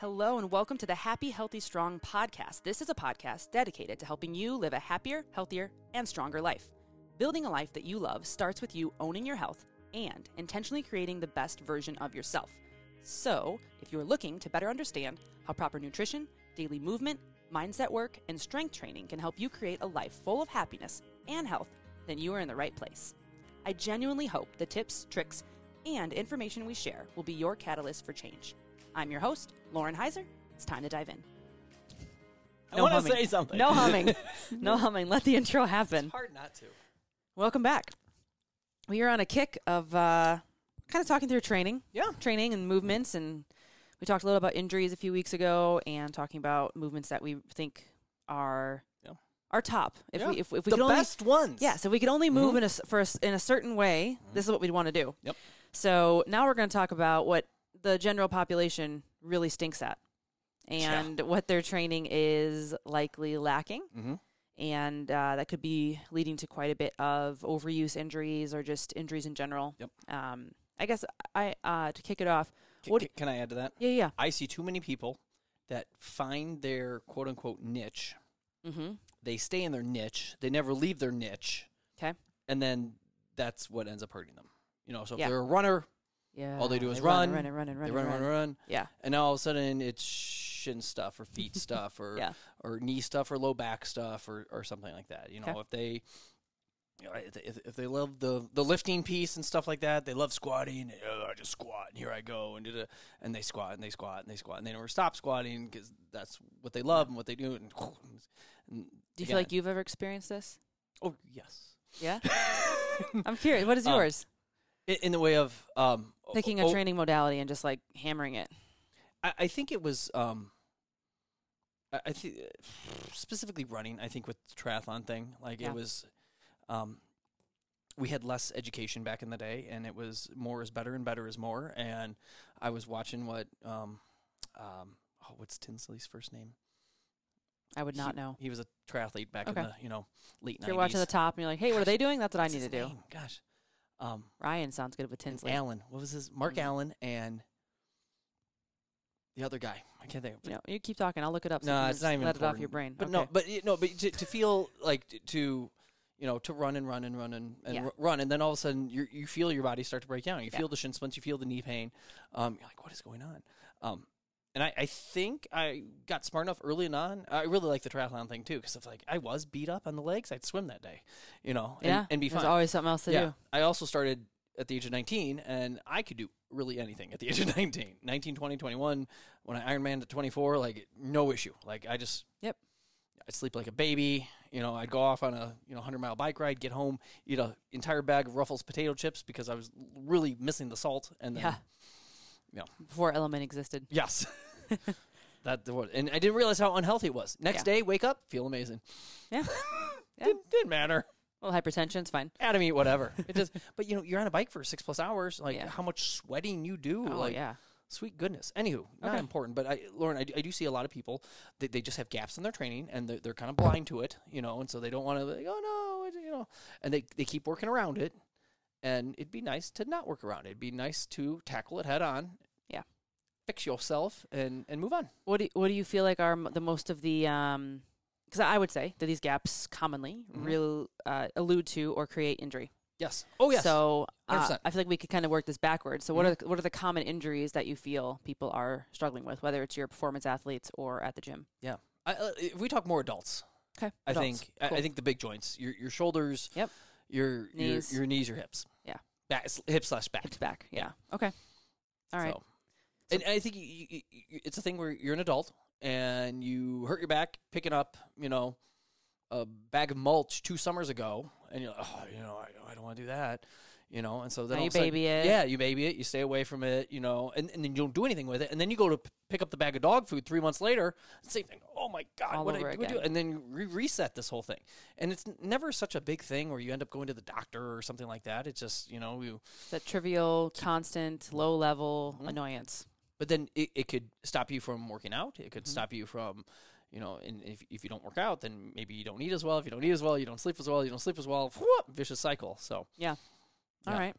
Hello, and welcome to the Happy, Healthy, Strong podcast. This is a podcast dedicated to helping you live a happier, healthier, and stronger life. Building a life that you love starts with you owning your health and intentionally creating the best version of yourself. So, if you're looking to better understand how proper nutrition, daily movement, mindset work, and strength training can help you create a life full of happiness and health, then you are in the right place. I genuinely hope the tips, tricks, and information we share will be your catalyst for change. I'm your host, Lauren Heiser. It's time to dive in. I want to say something. No humming. no humming. Let the intro happen. Hard not to. Welcome back. We are on a kick of uh, kind of talking through training. Yeah. Training and movements. And we talked a little about injuries a few weeks ago and talking about movements that we think are Yeah. are top. If Yeah. we if, if we the could only best ones. Yes, if we could only move in a for a in a certain way, this is what we'd want to do. Yep. So now we're going to talk about what the general population really stinks at, Yeah. and what their training is likely lacking, Mm-hmm. and uh, that could be leading to quite a bit of overuse injuries or just injuries in general. Yep. Um, I guess I uh, to kick it off. What do- can I add to that? Yeah, yeah. I see too many people that find their quote unquote niche. Mm-hmm. They stay in their niche. They never leave their niche. 'Kay. And then that's what ends up hurting them. You know, so if Yeah. they're a runner, Yeah. All they do is run, run, run, and run, and run, they and run, run. run, run, Yeah. and now all of a sudden it's shin stuff or feet stuff or Yeah. or knee stuff or low back stuff or, or something like that. You know, 'Kay. if they you know, if, if, they love the the lifting piece and stuff like that, they love squatting. Oh, I just squat and here I go and da-da," and they squat and they squat and they squat and they never stop squatting because that's what they love and what they do. And, and Do you feel like you've ever experienced this? Oh yes. Yeah. I'm curious. What is Um, yours? in, in the way of um, Picking a o- training modality and just like hammering it. I, I think it was um, I, I think specifically running. I think with the triathlon thing, like Yeah. it was, um, we had less education back in the day, and it was more is better and better is more. And I was watching what um, um, oh, what's Tinley's first name? I would not he, know. He was a triathlete back Okay. in the you know late. If you're watching the top and you're like, hey, what are they doing? That's what I need to his do. name? Gosh, um, Ryan sounds good with Tinley. Allen. What was his? Mark Mhm. Allen and the other guy. I can't think. of You know, you keep talking. I'll look it up. So No, you can it's not even let it off your brain. But okay. no, but you know, but to, to feel like to, you know, to run and run and run and, and Yeah. ru- run, and then all of a sudden you you feel your body start to break down. You Yeah. feel the shin splints, you feel the knee pain. Um, you're like, what is going on? Um, and I, I think I got smart enough early on. I really like the triathlon thing too, because if like I was beat up on the legs, I'd swim that day, you know, and, yeah, and be there's fine. always something else to yeah. do. I also started at the age of 19, and I could do really anything at the age of 19. 19, 20, 21. When I Ironman at 24, like, no issue. Like, I just. Yep. I'd sleep like a baby. You know, I'd go off on a you know 100 mile bike ride, get home, eat an entire bag of Ruffles potato chips because I was really missing the salt. And then, Yeah. Yeah. Before Element existed. yes, that was. And I didn't realize how unhealthy it was. Next Yeah. day, wake up, feel amazing. Yeah. Yeah. didn't, didn't matter. Well, hypertension's fine. Adam eat whatever. It just, but you know, you're on a bike for six plus hours. Like Yeah. how much sweating you do. Oh like yeah. sweet goodness. Anywho, not Okay. important. But I, Lauren, I do, I do see a lot of people that they just have gaps in their training and they're, they're kind of blind to it, you know, and so they don't want to like, oh no, it, you know, and they they keep working around it. And it'd be nice to not work around it. It'd be nice to tackle it head on. Yeah. Fix yourself and and move on. What do What do you feel like are the most of the um? Because I would say that these gaps commonly Mhm. real uh, allude to or create injury. Yes. Oh yes. So uh, I feel like we could kind of work this backwards. So what Mhm. are the, what are the common injuries that you feel people are struggling with, whether it's your performance athletes or at the gym? Yeah. I, uh, if we talk more adults, Okay. I think I, I think the big joints, your your shoulders, Yep. Your Knees. your your knees, your hips, Yeah. back, hips slash back. hips back. Yeah. Okay. All right. So, and I think you, you, you, it's a thing where you're an adult and you hurt your back picking up, you know, a bag of mulch two summers ago, and you're like, oh, you know, I, I don't want to do that, you know, and so then you a sudden- baby it. yeah, you baby it, you stay away from it, you know, and, and then you don't do anything with it, and then you go to p- pick up the bag of dog food three months later, same thing. Oh my God, All what did I do? And then you re- reset this whole thing, and it's never such a big thing where you end up going to the doctor or something like that. It's just you know you That trivial, constant, low level Mhm. annoyance. but then it, it could stop you from working out. It could Mhm. stop you from, you know, and if, if you don't work out, then maybe you don't eat as well. If you don't eat as well, you don't sleep as well. You don't sleep as well. Whoop, vicious cycle. So All Yeah. right.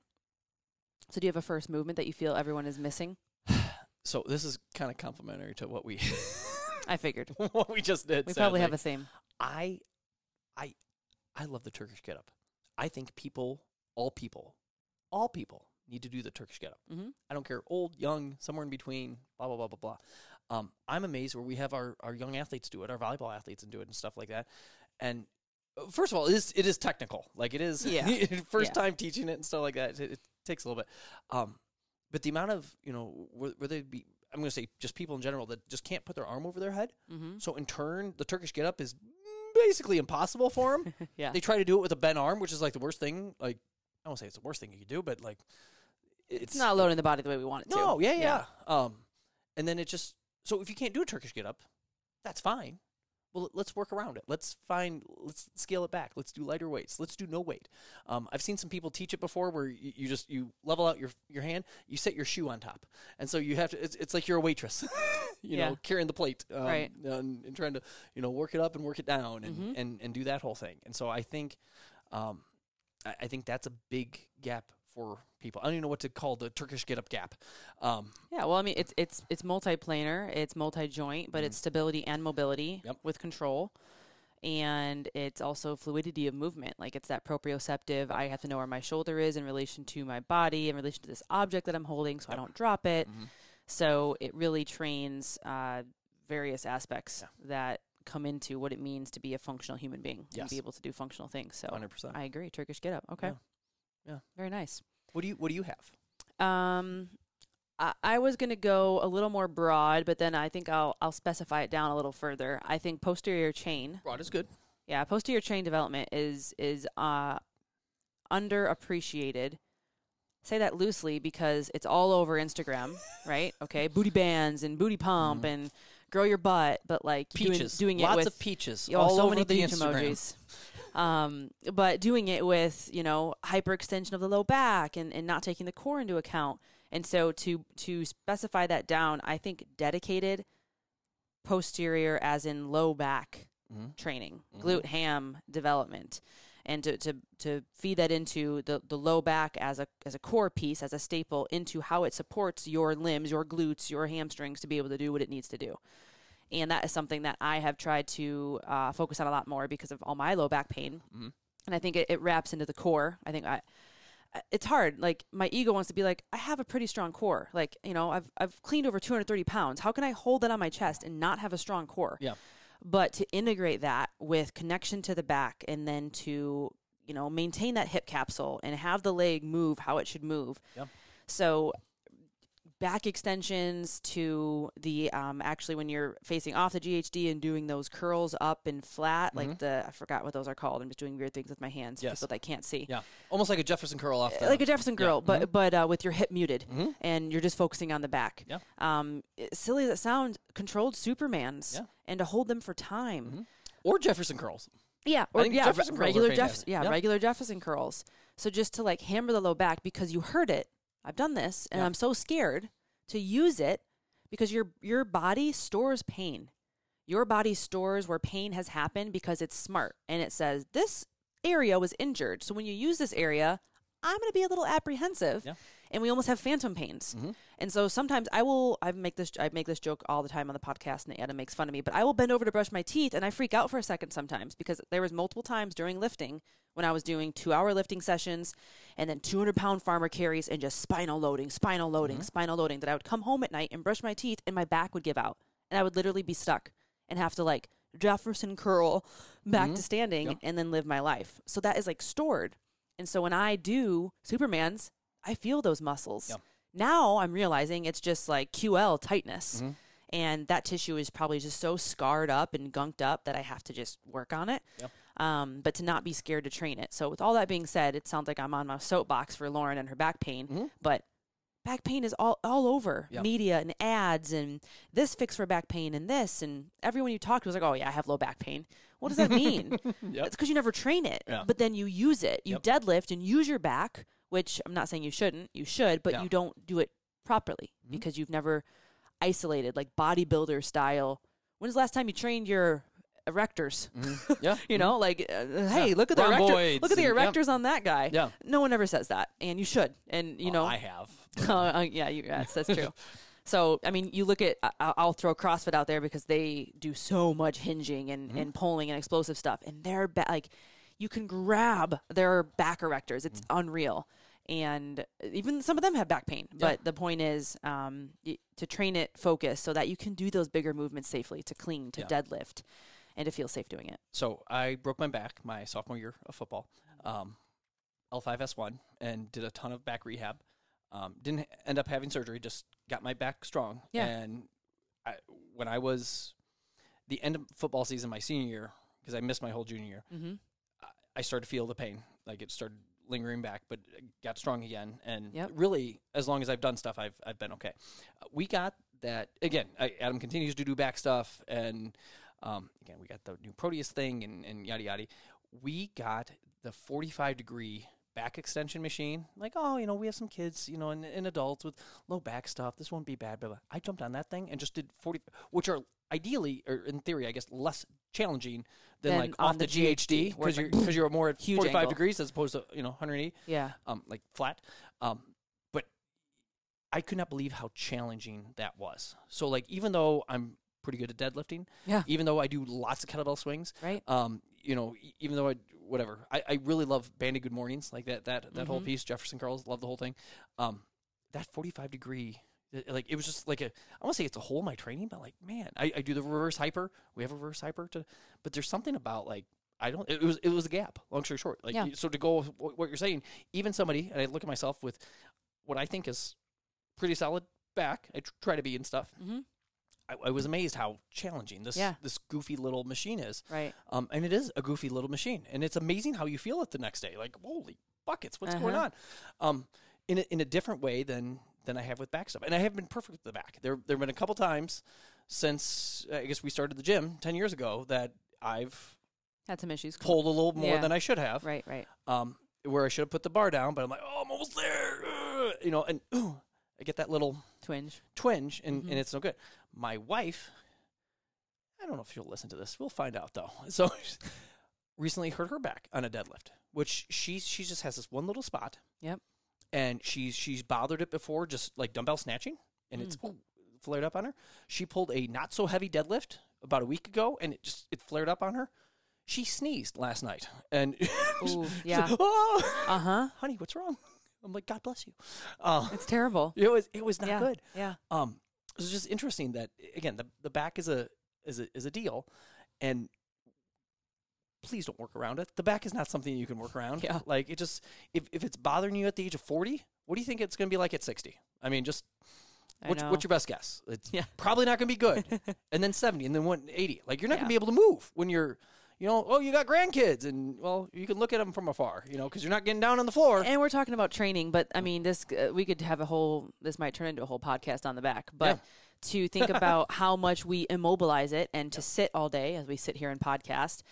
So do you have a first movement that you feel everyone is missing? so this is kind of complimentary to what we I figured. what we just did. We probably have a theme. I, I, I love the Turkish get up. I think people, all people, all people need to do the Turkish get up. Mhm. I don't care, old, young, somewhere in between, blah blah blah blah blah. Um, I'm amazed where we have our, our young athletes do it, our volleyball athletes and do it and stuff like that. And first of all, it is it is technical, like it is. Yeah. first Yeah. time teaching it and stuff like that. It, it takes a little bit. Um, but the amount of you know where, where they be, I'm going to say just people in general that just can't put their arm over their head. Mm-hmm. So in turn, the Turkish get up is basically impossible for them. Yeah. They try to do it with a bent arm, which is like the worst thing. Like I won't say it's the worst thing you could do, but like it's, It's not loading the body the way we want it to. No, yeah, yeah, Um, and then it just so if you can't do a Turkish get up, that's fine. Well, let's work around it. Let's find, let's scale it back. Let's do lighter weights. Let's do no weight. Um, I've seen some people teach it before, where you, you just you level out your your hand, you set your shoe on top, and so you have to. It's, it's like you're a waitress, you Yeah. know, carrying the plate, um, Right. and, and trying to you know work it up and work it down, and Mhm. and, and do that whole thing. And so I think, um, I, I think that's a big gap for people. I don't even know what to call the Turkish get up gap. Um, Yeah, well, I mean, it's it's it's multiplanar, it's multi-joint, but it's stability and mobility Mm-hmm. Yep. with control, and it's also fluidity of movement. Like it's that proprioceptive. I have to know where my shoulder is in relation to my body, in relation to this object that I'm holding, so I don't drop it. Mhm. So it really trains uh, various aspects Yeah. that come into what it means to be a functional human being and be able to do functional things. So 100%. I agree. Turkish get up. Okay. Yeah. Yeah. Very nice. What do you What do you have? Um, I, I was going to go a little more broad, but then I think I'll I'll specify it down a little further. I think posterior chain, Broad is good. yeah, posterior chain development is is uh underappreciated. Say that loosely because it's all over Instagram, right? Okay, booty bands and booty pump and grow your butt, but like doing- Peaches. doing, Lots it with of peaches. Oh, all so over many the peach Instagram. emojis. Um, but doing it with you know hyperextension of the low back and, and not taking the core into account. And so to to specify that down, I think dedicated posterior, as in low back Mhm. training, Mhm. glute ham development, and to, to to feed that into the, the low back as a as a core piece, as a staple, into how it supports your limbs, your glutes, your hamstrings to be able to do what it needs to do. And that is something that I have tried to uh, focus on a lot more because of all my low back pain. Mhm. And I think it, it wraps into the core. I think I, I- it's hard. Like my ego wants to be like, I have a pretty strong core. Like you know, I've I've cleaned over 230 pounds. How can I hold that on my chest and not have a strong core? Yeah. But to integrate that with connection to the back, and then to you know maintain that hip capsule and have the leg move how it should move. Yeah. So back extensions to the um, actually when you're facing off the GHD and doing those curls up and flat, like the I forgot what those are called. I'm just doing weird things with my hands Mm-hmm. Yes. so that I can't see. Yeah, almost like a Jefferson curl off. The, Like a Jefferson yeah, curl, but but uh, with your hip muted, Mhm. and you're just focusing on the back. Yeah. Um, silly as it sounds, controlled Supermans, Yeah. and to hold them for time. Mhm. or Jefferson curls. Yeah, or yeah, Jefferson regular Jeff, yeah, Yeah. regular Jefferson curls. So just to like hammer the low back because you heard it. I've done this, and Yeah. I'm so scared to use it because your your body stores pain. Your body stores where pain has happened because it's smart, and it says this area was injured. So when you use this area, I'm going to be a little apprehensive, Yeah. And we almost have phantom pains. Mhm. And so sometimes I will I make this I make this joke all the time on the podcast and Adam makes fun of me, but I will bend over to brush my teeth and I freak out for a second sometimes because there was multiple times during lifting when I was doing two hour lifting sessions and then 200 pound farmer carries and just spinal loading, spinal loading, Mm-hmm. spinal loading that I would come home at night and brush my teeth and my back would give out and I would literally be stuck and have to like Jefferson curl back to standing Mm-hmm. Yep. and then live my life. So that is like stored. And so when I do Superman's, I feel those muscles. Yep. Now I'm realizing it's just like QL tightness. Mhm. And that tissue is probably just so scarred up and gunked up that I have to just work on it. Yep. Um, but to not be scared to train it. So with all that being said, it sounds like I'm on my soapbox for Lauren and her back pain. Mhm. But back pain is all all over Yep. media and ads and this fix for back pain and this and everyone you talk to is like, oh yeah, I have low back pain. What does that mean? Yep. It's because you never train it, Yeah. but then you use it. You Yep. deadlift and use your back, which I'm not saying you shouldn't. You should, but Yeah. you don't do it properly Mhm. because you've never isolated like bodybuilder style. When's the last time you trained your erectors? Mhm. Yeah, You know, like uh, hey, Yeah. look at the erector, look at the erectors on that guy. Yeah. No one ever says that, and you should. And you Oh, know, I have. uh, yeah, you, yes, that's true. So, I mean, you look at, I'll throw CrossFit out there because they do so much hinging and, and pulling and explosive stuff. And they're ba- like, you can grab their back erectors. It's unreal. And even some of them have back pain. But the point is um, y- to train it focused so that you can do those bigger movements safely to clean, to Yeah. deadlift, and to feel safe doing it. So I broke my back my sophomore year of football, um, L5S1, and did a ton of back rehab. Um, didn't end up having surgery, just got my back strong. Yeah. And I, when I was the end of football season, my senior year, because I missed my whole junior year, Mm-hmm. I started to feel the pain. Like it started lingering back, but got strong again. And Yep. really, as long as I've done stuff, I've I've been okay. Uh, we got that again. I, Adam continues to do back stuff, and um, again, we got the new Proteus thing, and, and yada yada. We got the forty-five degree back extension machine. Like, oh, you know, we have some kids, you know, and, and adults with low back stuff. This won't be bad. Blah. I jumped on that thing and just did forty, which are ideally, or in theory, I guess, less challenging than Than like off the the GHD, GHD where it's because you're because you're more at huge 45 angle. degrees as opposed to you know 180 Yeah. um like flat um but I could not believe how challenging that was so like even though I'm pretty good at deadlifting Yeah. even though I do lots of kettlebell swings Right. um you know even though I whatever I, I really love Bandy Good Mornings like that that that whole Mhm. piece Jefferson Curls love the whole thing um that 45 degree like it was just like a I want to say it's a hole in my training but like man I, I do the reverse hyper we have a reverse hyper to but there's something about like I don't it was it was a gap long story short like Yeah. so to go with what you're saying even somebody and I look at myself with what I think is pretty solid back I tr- try to be and stuff Mhm. I, I was amazed how challenging this Yeah. this goofy little machine is Right. um, and it is a goofy little machine, and it's amazing how you feel it the next day. Like, holy buckets, what's going Uh-huh. on? Um, in a, in a different way than than I have with back stuff, and I have been perfect with the back. There there have been a couple times since I guess we started the gym ten years ago that I've Had some issues. pulled a little more Yeah. than I should have. Right. Right. Um, where I should have put the bar down, but I'm like, oh, I'm almost there. Ugh," you know, and ooh, I get that little Twinge. twinge, and, Mhm. and it's no good. My wife, I don't know if she'll listen to this. We'll find out though. So recently hurt her back on a deadlift, which she she just has this one little spot. Yep. And she's she's bothered it before, just like dumbbell snatching, and it's ooh, flared up on her. She pulled a not so heavy deadlift about a week ago, and it just it flared up on her. She sneezed last night, and Ooh, yeah. like, oh, Uh huh. honey, what's wrong? I'm like, God bless you. Uh, It's terrible. it was it was not yeah. good. Yeah. Um, it was just interesting that again the the back is a is a is a deal, and please don't work around it. The back is not something you can work around. Yeah. like it just if if it's bothering you at the age of forty, what do you think it's going to be like at sixty? I mean, just what's, what's your best guess? It's Yeah. probably not going to be good. and then seventy, and then one eighty. Like you're not going to be able to move when you're. You know, oh, you got grandkids, and well, you can look at them from afar. You know, because you're not getting down on the floor. and we're talking about training, but I mean, this uh, we could have a whole. This might turn into a whole podcast on the back, but to think about how much we immobilize it and to sit all day as we sit here and podcast,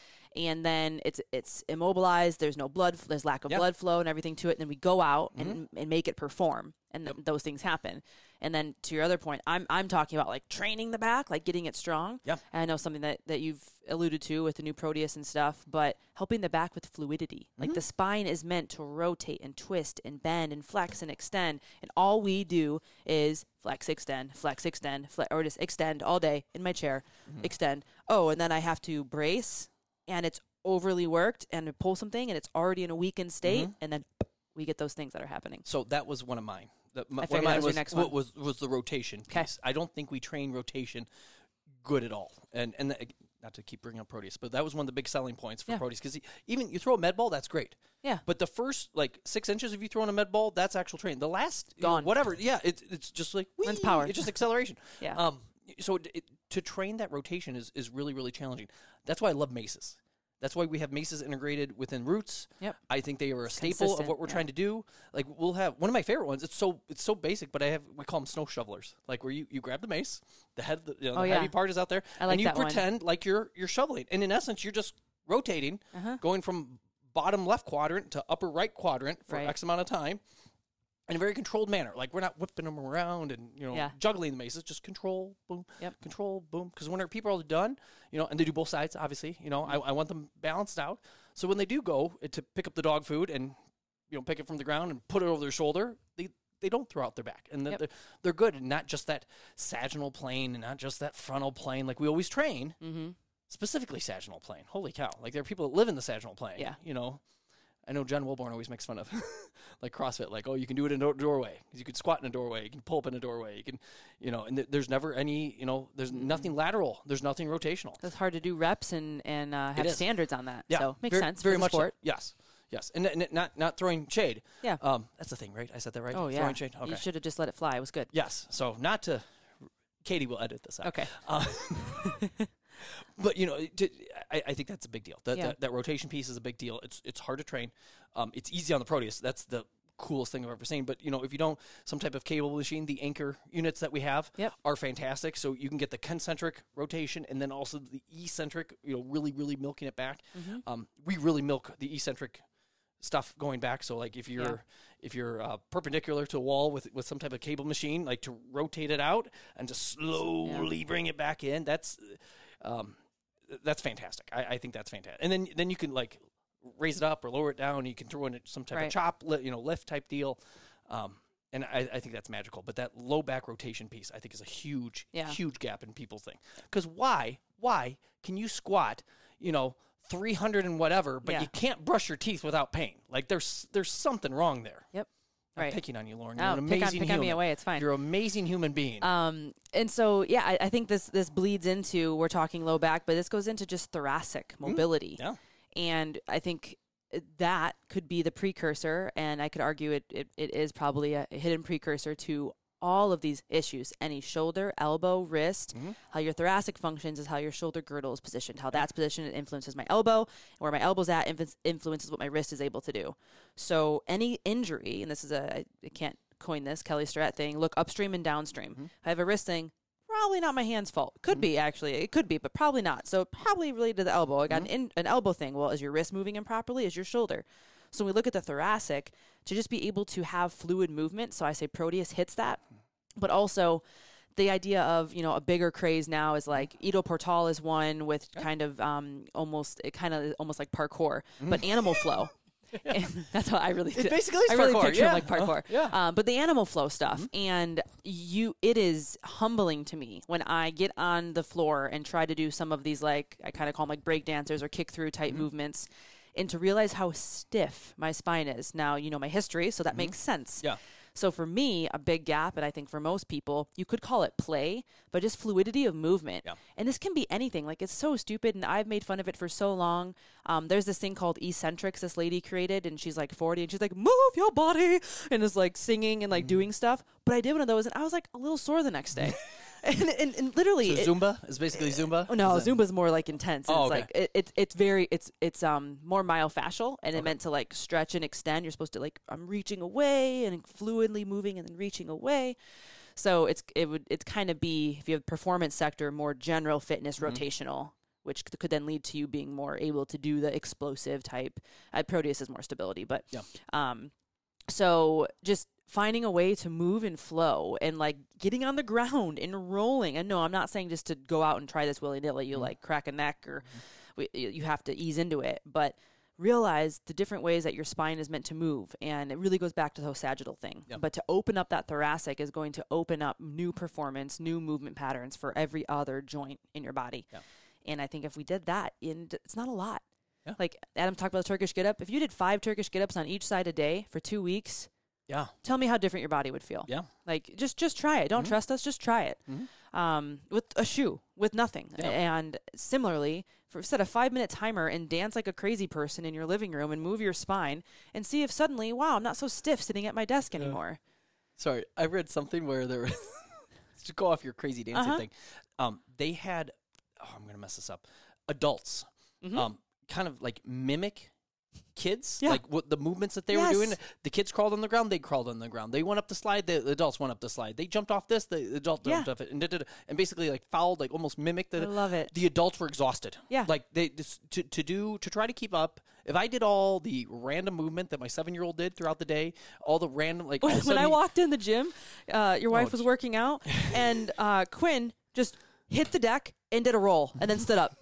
and then it's it's immobilized. There's no blood. There's lack of Yep. blood flow and everything to it. And then we go out and mm-hmm. and make it perform, and th- those things happen. And then to your other point, I'm I'm talking about like training the back, like getting it strong. Yep. And I know something that, that you've alluded to with the new Proteus and stuff, but helping the back with fluidity. Like the mm-hmm. spine is meant to rotate and twist and bend and flex and extend. And all we do is flex, extend, flex, extend, fle- or just extend all day in my chair, mm-hmm. extend. Oh, and then I have to brace and it's overly worked and pull something and it's already in a weakened state. And then we get those things that are happening. So that was one of mine. The, my, I one of mine was was, one. was was the rotation piece. I don't think we train rotation good at all. And and the, not to keep bringing up Proteus, but that was one of the big selling points for Yeah. Proteus because even you throw a med ball, that's great. Yeah. But the first like six inches of you throwing a med ball, that's actual training. The last you know, Gone. whatever, yeah, it's it's just like That's power. It's just acceleration. Yeah. Um. So it, it, to train that rotation is is really really challenging. That's why I love maces. That's why we have maces integrated within roots. Yep. I think they are a staple of what we're yeah. trying to do. Like we'll have one of my favorite ones. It's so it's so basic, but I have we call them snow shovelers. Like where you, you grab the mace, the head, the, you know, Oh, the yeah. heavy part is out there, I like and you that one. pretend like you're you're shoveling. And in essence, you're just rotating, Uh-huh. going from bottom left quadrant to upper right quadrant for Right. X amount of time. In a very controlled manner, like we're not whipping them around and you know Yeah. juggling the maces. Just control, boom, Yep. control, boom. Because when our people are done, you know, and they do both sides, obviously, you know, I, I want them balanced out. So when they do go to pick up the dog food and you know pick it from the ground and put it over their shoulder, they they don't throw out their back, and Yep. they're, they're good, and not just that sagittal plane, and not just that frontal plane. Like we always train, Mm-hmm. specifically sagittal plane. Holy cow! Like there are people that live in the sagittal plane. Yeah. you know. I know John Welbourn always makes fun of like CrossFit, like, oh, you can do it in a doorway. You can squat in a doorway. You can pull up in a doorway. You can, you know, and th- there's never any, you know, there's nothing lateral. There's nothing rotational. It's hard to do reps and and uh, have standards on that. Yeah, so makes very, sense Very much so. Yes, yes, and, n- not not throwing shade. Yeah. Um, that's the thing, right? I said that right. Oh yeah. Throwing shade. Okay. You should have just let it fly. It was good. Yes. So not to. Katie will edit this out. Okay. Uh, but you know, to, I, I think that's a big deal. That, Yeah. that that rotation piece is a big deal. It's it's hard to train. Um, it's easy on the Proteus. That's the coolest thing I've ever seen. But you know, if you don't, some type of cable machine, the anchor units that we have Yep. are fantastic. So you can get the concentric rotation and then also the eccentric. You know, really, really milking it back. Mm-hmm. Um, we really milk the eccentric stuff going back. So like if you're Yeah. if you're uh, perpendicular to a wall with with some type of cable machine, like to rotate it out and just slowly bring it back in. That's um, that's fantastic. I, I think that's fantastic. And then then you can like raise it up or lower it down. You can throw in some type Right. of chop, li- you know, lift type deal. Um, and I, I think that's magical. But that low back rotation piece, I think, is a huge, Yeah. huge gap in people's thing. Because why, why can you squat, you know, three hundred and whatever, but Yeah. you can't brush your teeth without pain? Like there's there's something wrong there. Yep. I'm Right. picking on you, Lauren. Oh, You're an pick on- amazing pick on human. me away, it's fine. You're an amazing human being. Um, and so yeah, I, I think this this bleeds into we're talking low back, but this goes into just thoracic mobility. yeah. And I think that could be the precursor, and I could argue it, it, it is probably a hidden precursor to all of these issues any shoulder, elbow, wrist. Mm-hmm. How your thoracic functions is how your shoulder girdle is positioned. How that's positioned influences my elbow, and where my elbow's at influ- influences what my wrist is able to do. So any injury, and this is a, I can't coin this Kelly Starrett thing, look upstream and downstream. Mm-hmm. If I have a wrist thing, probably not my hand's fault. Could mm-hmm. be actually, it could be, but probably not. So probably related to the elbow. I got an, in, an elbow thing. Well, is your wrist moving improperly? Is your shoulder? So when we look at the thoracic, to just be able to have fluid movement. So I say Proteus hits that, but also the idea of you know a bigger craze now is like Ido Portal is one with kind of um, almost it kind of almost like parkour, but animal flow. And that's what I really It basically is I really parkour, picture yeah. like parkour. Uh, yeah. Um, but the animal flow stuff, and you, it is humbling to me when I get on the floor and try to do some of these like I kind of call them like break dancers or kick through type movements, and to realize how stiff my spine is. Now you know my history, so that makes sense. Yeah. So for me, a big gap, and I think for most people, you could call it play, but just fluidity of movement. Yeah. And this can be anything. Like it's so stupid, and I've made fun of it for so long. Um, there's this thing called Essentrics. This lady created, and she's like 40, and she's like, "Move your body," and is like singing and like Mm. doing stuff. But I did one of those, and I was like a little sore the next day. and, and, and literally, So it- Zumba is basically Zumba. Oh no, Is Zumba's more like intense. Oh, it's okay. like it, it's it's very it's it's um more myofascial and it meant to like stretch and extend. You're supposed to like I'm reaching away and fluidly moving and then reaching away. So it's it would it's kind of be if you have performance sector more general fitness Mm-hmm. rotational, which could, then lead to you being more able to do the explosive type. Uh, Proteus is more stability, but Yeah. um, so just finding a way to move and flow and like getting on the ground and rolling. And no, I'm not saying just to go out and try this willy nilly. You like crack a neck or we, you you have to ease into it, but realize the different ways that your spine is meant to move. And it really goes back to the whole sagittal thing. Yep. But to open up that thoracic is going to open up new performance, new movement patterns for every other joint in your body. Yep. And I think if we did that, in it's not a lot. Yeah. Like Adam talked about the Turkish get up. If you did five Turkish get ups on each side a day for two weeks, Yeah. tell me how different your body would feel. Yeah. Like just just try it. Don't Mhm. trust us. Just try it. Mhm. Um, with a shoe, with nothing. Yeah. And similarly, for set a five minute timer and dance like a crazy person in your living room and move your spine and see if suddenly, wow, I'm not so stiff sitting at my desk anymore. Sorry, I read something where there was to go off your crazy dancing Uh-huh. thing. Um, they had oh, I'm gonna mess this up. Adults, Mhm. um, kind of like mimic kids, Yeah. like what the movements that they Yes. were doing. The kids crawled on the ground, they crawled on the ground. They went up the slide, the, adults went up the slide. They jumped off this, the, adult Yeah. jumped off it, and did, it, and basically like fouled, like almost mimicked I the. love it. The adults were exhausted. Yeah. like they to to do to try to keep up. If I did all the random movement that my seven year old did throughout the day, all the random like When, when I walked in the gym, uh, your wife Oh, was working out, and uh, Quinn just hit the deck and did a roll and then stood up.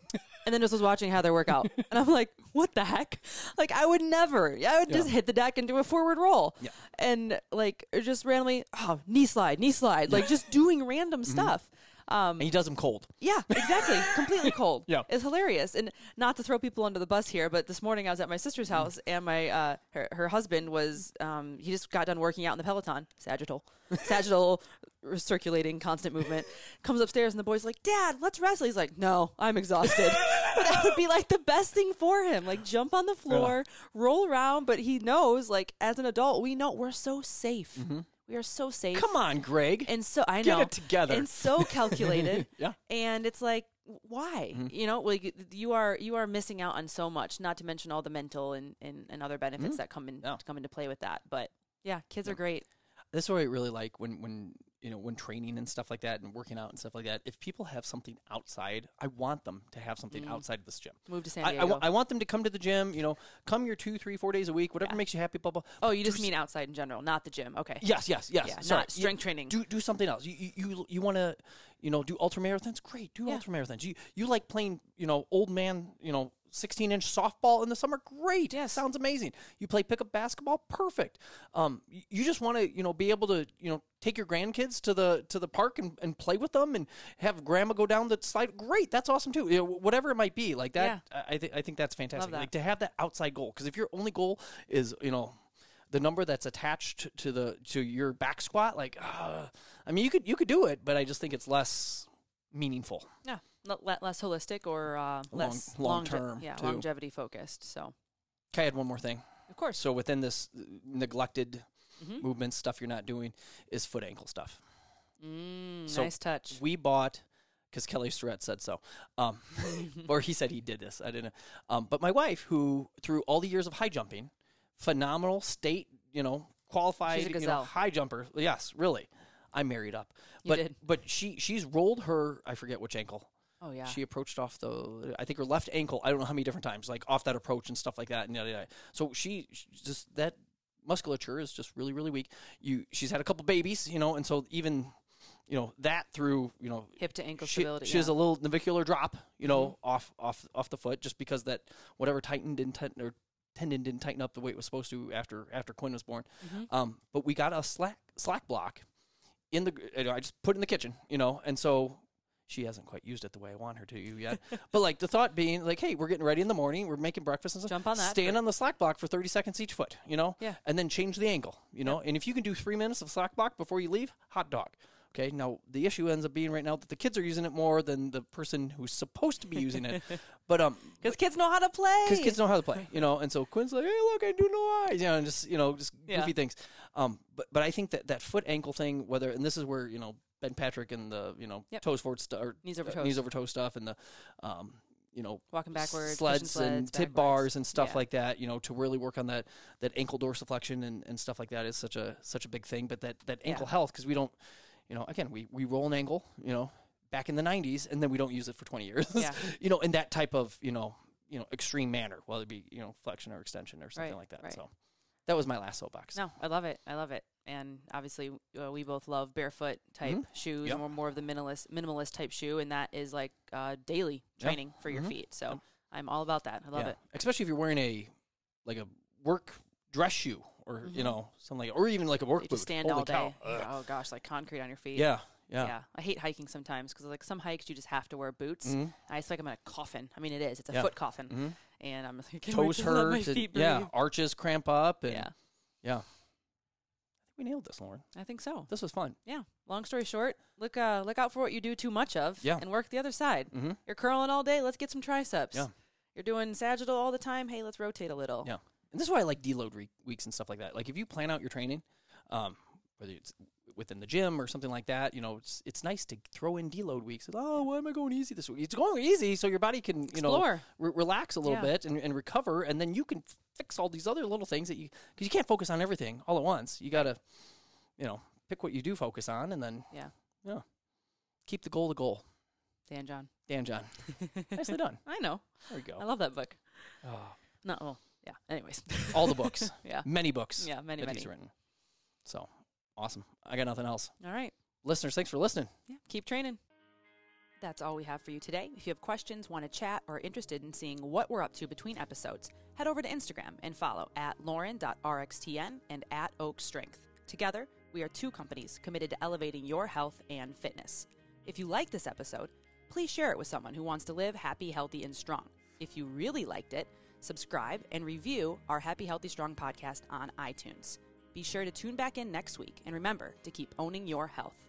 And then just was watching Heather work out. and I'm like, what the heck? Like, I would never. I would just Yeah. hit the deck and do a forward roll. Yeah. And like, just randomly, oh, knee slide, knee slide, like just doing random Mm-hmm. stuff. Um, And he does them cold. yeah, exactly. Completely cold. Yeah. It's hilarious. And not to throw people under the bus here, but this morning I was at my sister's Mm. house and my uh her, her husband was um he just got done working out in the Peloton, sagittal. Sagittal circulating constant movement. Comes upstairs and the boy's like, "Dad, let's wrestle." He's like, "No, I'm exhausted." but that would be like the best thing for him. Like jump on the floor, roll around, but he knows like as an adult, we know we're so safe. We are so safe. Mm-hmm. Come on, Greg. and so I know. Get it together. and so calculated Yeah. and it's like why you know like you are you are missing out on so much not to mention all the mental and and, and other benefits that come in Yeah. come into play with that but yeah kids are great That's what I really like when when you know when training and stuff like that and working out and stuff like that. If people have something outside, I want them to have something mm. outside of this gym. move to san I, I, diego wa- I want them to come to the gym. You know, come your two, three, four days a week, whatever Yeah. makes you happy. Blah blah. oh you Do just s- mean outside in general not the gym okay Yes, yes, yes. yeah Sorry. not strength training Do do something else. You you you, you want to, you know, do ultra marathons? Great, do Yeah. ultra marathons. You you like playing, you know, old man, you know, sixteen inch softball in the summer? Great. Yeah, sounds amazing. You play pickup basketball? Perfect. Um, you, just want to, you know, be able to, you know, take your grandkids to the to the park and, and play with them and have grandma go down the slide. Great, that's awesome too. You know, whatever it might be, like that. I, I think I think that's fantastic. that. Like to have that outside goal, because if your only goal is, you know the number that's attached to the to your back squat like uh, i mean you could you could do it but i just think it's less meaningful yeah less holistic or uh, Long- less long longe- term, yeah too. longevity focused so. Okay i had one more thing? Of course. So within this uh, neglected Mhm. movement stuff you're not doing is foot ankle stuff. Mm, So nice touch. we bought because kelly Starrett said so um, or he said he did this i didn't um, but my wife who through all the years of high jumping phenomenal state you know qualified you know, high jumper yes really i married up. You but did. but she she's rolled her i forget which ankle oh yeah she approached off the i think her left ankle i don't know how many different times like off that approach and stuff like that and yada, yada. so she she's just that musculature is just really really weak you she's had a couple babies you know and so even you know that through you know hip to ankle she, stability she has a little navicular drop you know Mm-hmm. off off off the foot just because that whatever tightened didn't or tendon didn't tighten up the way it was supposed to after after Quinn was born Mhm. um but we got a slack slack block in the I just put it in the kitchen you know and so she hasn't quite used it the way I want her to yet. but like the thought being like, hey, we're getting ready in the morning, we're making breakfast and stuff. Jump on that Stand on the slack block for thirty seconds each foot, you know? Yeah. And then change the angle, you know? And if you can do three minutes of slack block before you leave, hot dog. Okay. Now the issue ends up being right now that the kids are using it more than the person who's supposed to be using it. But um because kids know how to play because kids know how to play, you know. And so Quinn's like, "Hey, look, I do know eyes," you know, and just you know, just Yeah. goofy things. Um, but but I think that that foot ankle thing, whether and this is where you know Ben Patrick and the you know Yep. toes forward stuff, or Knees over uh, toes. knees over toe stuff, and the um, you know, walking backwards sleds, sleds and backwards. bars and stuff Yeah. like that. You know, to really work on that that ankle dorsiflexion and, and stuff like that is such a such a big thing. But that that Yeah. ankle health because we don't, you know, again we we roll an angle, you know. Back in the '90s, and then we don't use it for 20 years. Yeah. you know, in that type of you know you know extreme manner, whether it be you know flexion or extension or something Right, like that. right. So that was my last soapbox. No, I love it. I love it. And obviously, uh, we both love barefoot type shoes, Yep. we're more of the minimalist minimalist type shoe, and that is like uh, daily training for your Mhm. feet. So Yep. I'm all about that. I love Yeah. it. especially if you're wearing a like a work dress shoe or you Mhm. know something like or even like a work You boot. just stand Holy all day. Oh gosh, like concrete on your feet. Yeah, yeah. I hate hiking sometimes because like some hikes you just have to wear boots. Mhm. I feel like I'm in a coffin. I mean, it is. It's a Yeah. foot coffin, Mhm. and I'm like, Toes to let my hurt. and- yeah, arches cramp up. And yeah. yeah. I think we nailed this, Lauren. I think so. This was fun. Yeah. Long story short, look uh, look out for what you do too much of, Yeah. and work the other side. Mm-hmm. You're curling all day. Let's get some triceps. Yeah. You're doing sagittal all the time. Hey, let's rotate a little. Yeah. And this is why I like deload re- weeks and stuff like that. Like if you plan out your training, um, whether it's within the gym or something like that, you know, it's it's nice to throw in deload weeks. Oh, why am I going easy this week? It's going easy so your body can you know re- relax a little Yeah. bit and, and recover, and then you can fix all these other little things that you because you can't focus on everything all at once. You gotta, you know, pick what you do focus on, and then Yeah. yeah, keep the goal the goal. Dan John. Dan John, nicely done. I know. There we go. I love that book. Oh, No. Well, yeah. Anyways. all the books, yeah. many books Yeah. Many, that many. he's written. So awesome. I got nothing else. All right. Listeners, thanks for listening. Yeah. Keep training. That's all we have for you today. If you have questions, want to chat, or are interested in seeing what we're up to between episodes, head over to Instagram and follow at lauren.rxtn and at Oak Strength. Together, we are two companies committed to elevating your health and fitness. If you like this episode, please share it with someone who wants to live happy, healthy, and strong. If you really liked it, subscribe and review our Happy, Healthy, Strong podcast on iTunes. Be sure to tune back in next week and remember to keep owning your health.